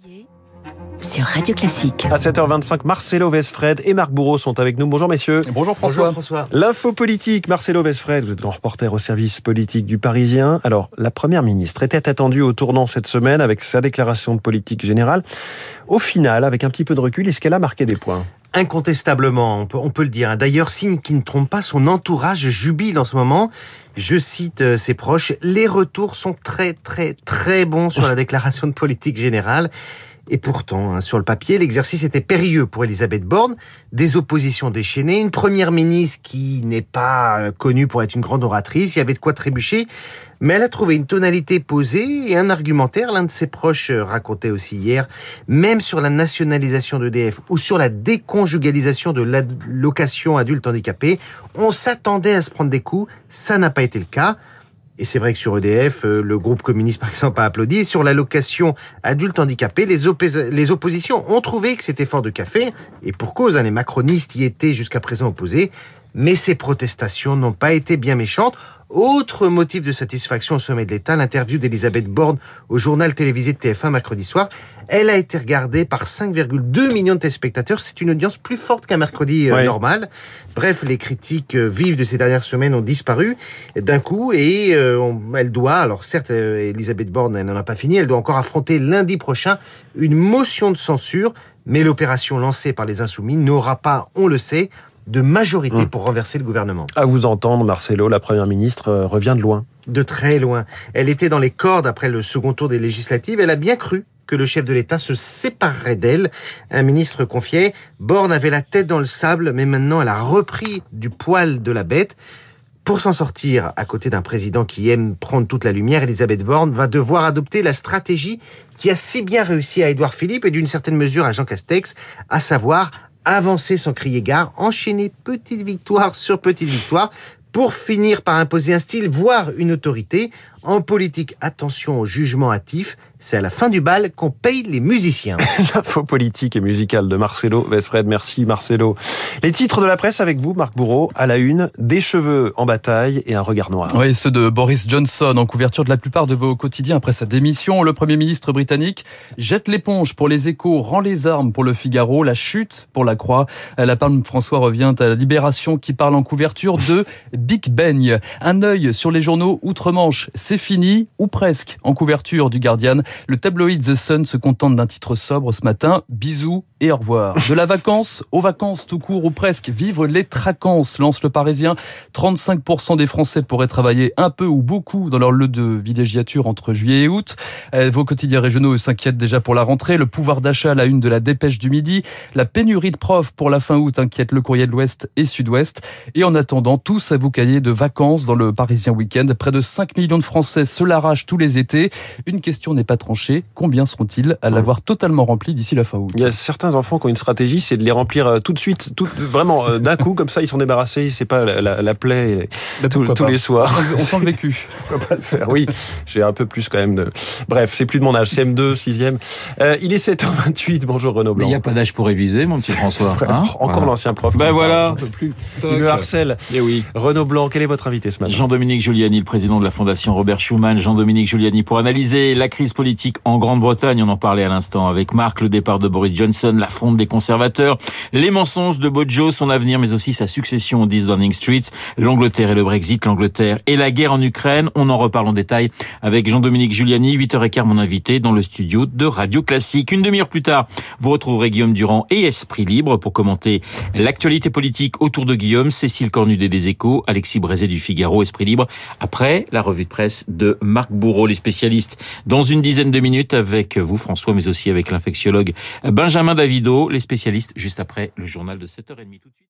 prier sur Radio Classique. À 7h25, Marcelo Vesfred et Marc Bourreau sont avec nous. Bonjour messieurs. Bonjour François. L'info politique, Marcelo Vesfred, vous êtes grand reporter au service politique du Parisien. Alors, la première ministre était attendue au tournant cette semaine avec sa déclaration de politique générale. Au final, avec un petit peu de recul, est-ce qu'elle a marqué des points? Incontestablement, on peut, on peut le dire. D'ailleurs, signe qui ne trompe pas, son entourage jubile en ce moment. Je cite euh, ses proches, les retours sont très très très bons sur la déclaration de politique générale. Et pourtant, hein, sur le papier, l'exercice était périlleux pour Elisabeth Borne. Des oppositions déchaînées, une première ministre qui n'est pas euh, connue pour être une grande oratrice, il y avait de quoi trébucher. Mais elle a trouvé une tonalité posée et un argumentaire. L'un de ses proches euh, racontait aussi hier, même sur la nationalisation d'EDF ou sur la déconjugalisation de l'allocation adulte handicapé, on s'attendait à se prendre des coups. Ça n'a pas été le cas. Et c'est vrai que sur EDF, euh, le groupe communiste, par exemple, a applaudi. Sur l'allocation adulte handicapé, les, les oppositions ont trouvé que c'était fort de café. Et pour cause, hein, les macronistes y étaient jusqu'à présent opposés mais ces protestations n'ont pas été bien méchantes. Autre motif de satisfaction au sommet de l'État, l'interview d'Elisabeth Borne au journal télévisé de TF1 mercredi soir. Elle a été regardée par 5,2 millions de téléspectateurs. C'est une audience plus forte qu'un mercredi euh, normal. Bref, les critiques euh, vives de ces dernières semaines ont disparu d'un coup et euh, elle doit, alors certes, Elisabeth Borne, elle n'en a pas fini, elle doit encore affronter lundi prochain une motion de censure, mais l'opération lancée par les Insoumis n'aura pas, on le sait, de majorité hmm. pour renverser le gouvernement. À vous entendre, Marcelo, la Première ministre euh, revient de loin. De très loin. Elle était dans les cordes après le second tour des législatives. Elle a bien cru que le chef de l'État se séparerait d'elle. Un ministre confiait, Borne avait la tête dans le sable, mais maintenant elle a repris du poil de la bête. Pour s'en sortir, à côté d'un président qui aime prendre toute la lumière, Elisabeth Borne va devoir adopter la stratégie qui a si bien réussi à Édouard Philippe et d'une certaine mesure à Jean Castex, à savoir avancer sans crier gare, enchaîner petite victoire sur petite victoire pour finir par imposer un style, voire une autorité. En politique, attention au jugement hâtif, c'est à la fin du bal qu'on paye les musiciens. L'info politique et musicale de Marcelo Vesfred. Merci Marcelo. Les titres de la presse avec vous, Marc Bourreau, à la une, des cheveux en bataille et un regard noir. Oui, ceux de Boris Johnson en couverture de la plupart de vos quotidiens après sa démission. Le Premier ministre britannique jette l'éponge pour les échos, rend les armes pour le Figaro, la chute pour la Croix. La palme François revient à la Libération qui parle en couverture de Big Ben. Un œil sur les journaux outre-Manche, c'est fini, ou presque, en couverture du Guardian. Le tabloïd The Sun se contente d'un titre sobre ce matin. Bisous et au revoir. De la vacance aux vacances tout court ou presque. Vivre les tracances, lance le Parisien. 35% des Français pourraient travailler un peu ou beaucoup dans leur lieu de villégiature entre juillet et août. Euh, vos quotidiens régionaux s'inquiètent déjà pour la rentrée. Le pouvoir d'achat la une de la dépêche du midi. La pénurie de profs pour la fin août inquiète le courrier de l'Ouest et Sud-Ouest. Et en attendant, tous à vous cahier de vacances dans le Parisien Week-end. Près de 5 millions de Français se l'arrachent tous les étés. Une question n'est pas tranchée. Combien seront-ils à l'avoir totalement rempli d'ici la fin août? Il y a certains enfants qui ont une stratégie, c'est de les remplir euh, tout de suite, tout, vraiment euh, d'un coup, comme ça ils sont débarrassés, c'est pas la, plaie bah, tous les soirs. On sent le vécu. Peux pas le faire, oui. J'ai un peu plus quand même de... Bref, c'est plus de mon âge, CM2, 6e. Euh, il est 7h28, bonjour Renaud Blanc. il n'y a pas d'âge pour réviser, mon petit François. Hein Encore l'ancien prof. Ben voilà. Un peu plus. Il me harcèle. Et eh oui. Renaud Blanc, quel est votre invité ce matin? Jean-Dominique Giuliani, le président de la Fondation Robert Schuman. Jean-Dominique Giuliani, pour analyser la crise politique en Grande-Bretagne, on en parlait à l'instant avec Marc, le départ de Boris Johnson, la fronde des conservateurs, les mensonges de Bojo, son avenir, mais aussi sa succession aux 10 Downing Street, l'Angleterre et le Brexit, l'Angleterre et la guerre en Ukraine. On en reparle en détail avec Jean-Dominique Giuliani, 8h15, mon invité, dans le studio de Radio Classique. Une demi-heure plus tard, vous retrouverez Guillaume Durand et Esprit Libre pour commenter l'actualité politique autour de Guillaume, Cécile Cornudet des Échos, Alexis Brézet du Figaro, Esprit Libre. Après, la revue de presse de Marc Bourreau, les spécialistes, dans une dizaine de minutes avec vous, François, mais aussi avec l'infectiologue Benjamin Davido, les spécialistes juste après le journal de 7h30 tout de suite.